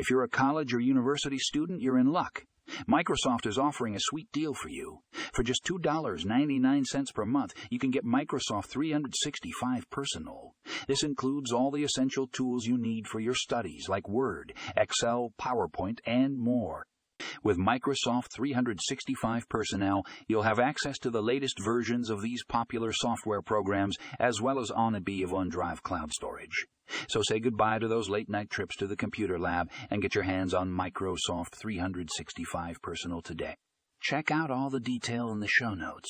If you're a college or university student, you're in luck. Microsoft is offering a sweet deal for you. For just $2.99 per month, you can get Microsoft 365 Personal. This includes all the essential tools you need for your studies, like Word, Excel, PowerPoint, and more. With Microsoft 365 Personal, you'll have access to the latest versions of these popular software programs as well as on a B of OneDrive cloud storage. So say goodbye to those late night trips to the computer lab and get your hands on Microsoft 365 Personal today. Check out all the detail in the show notes.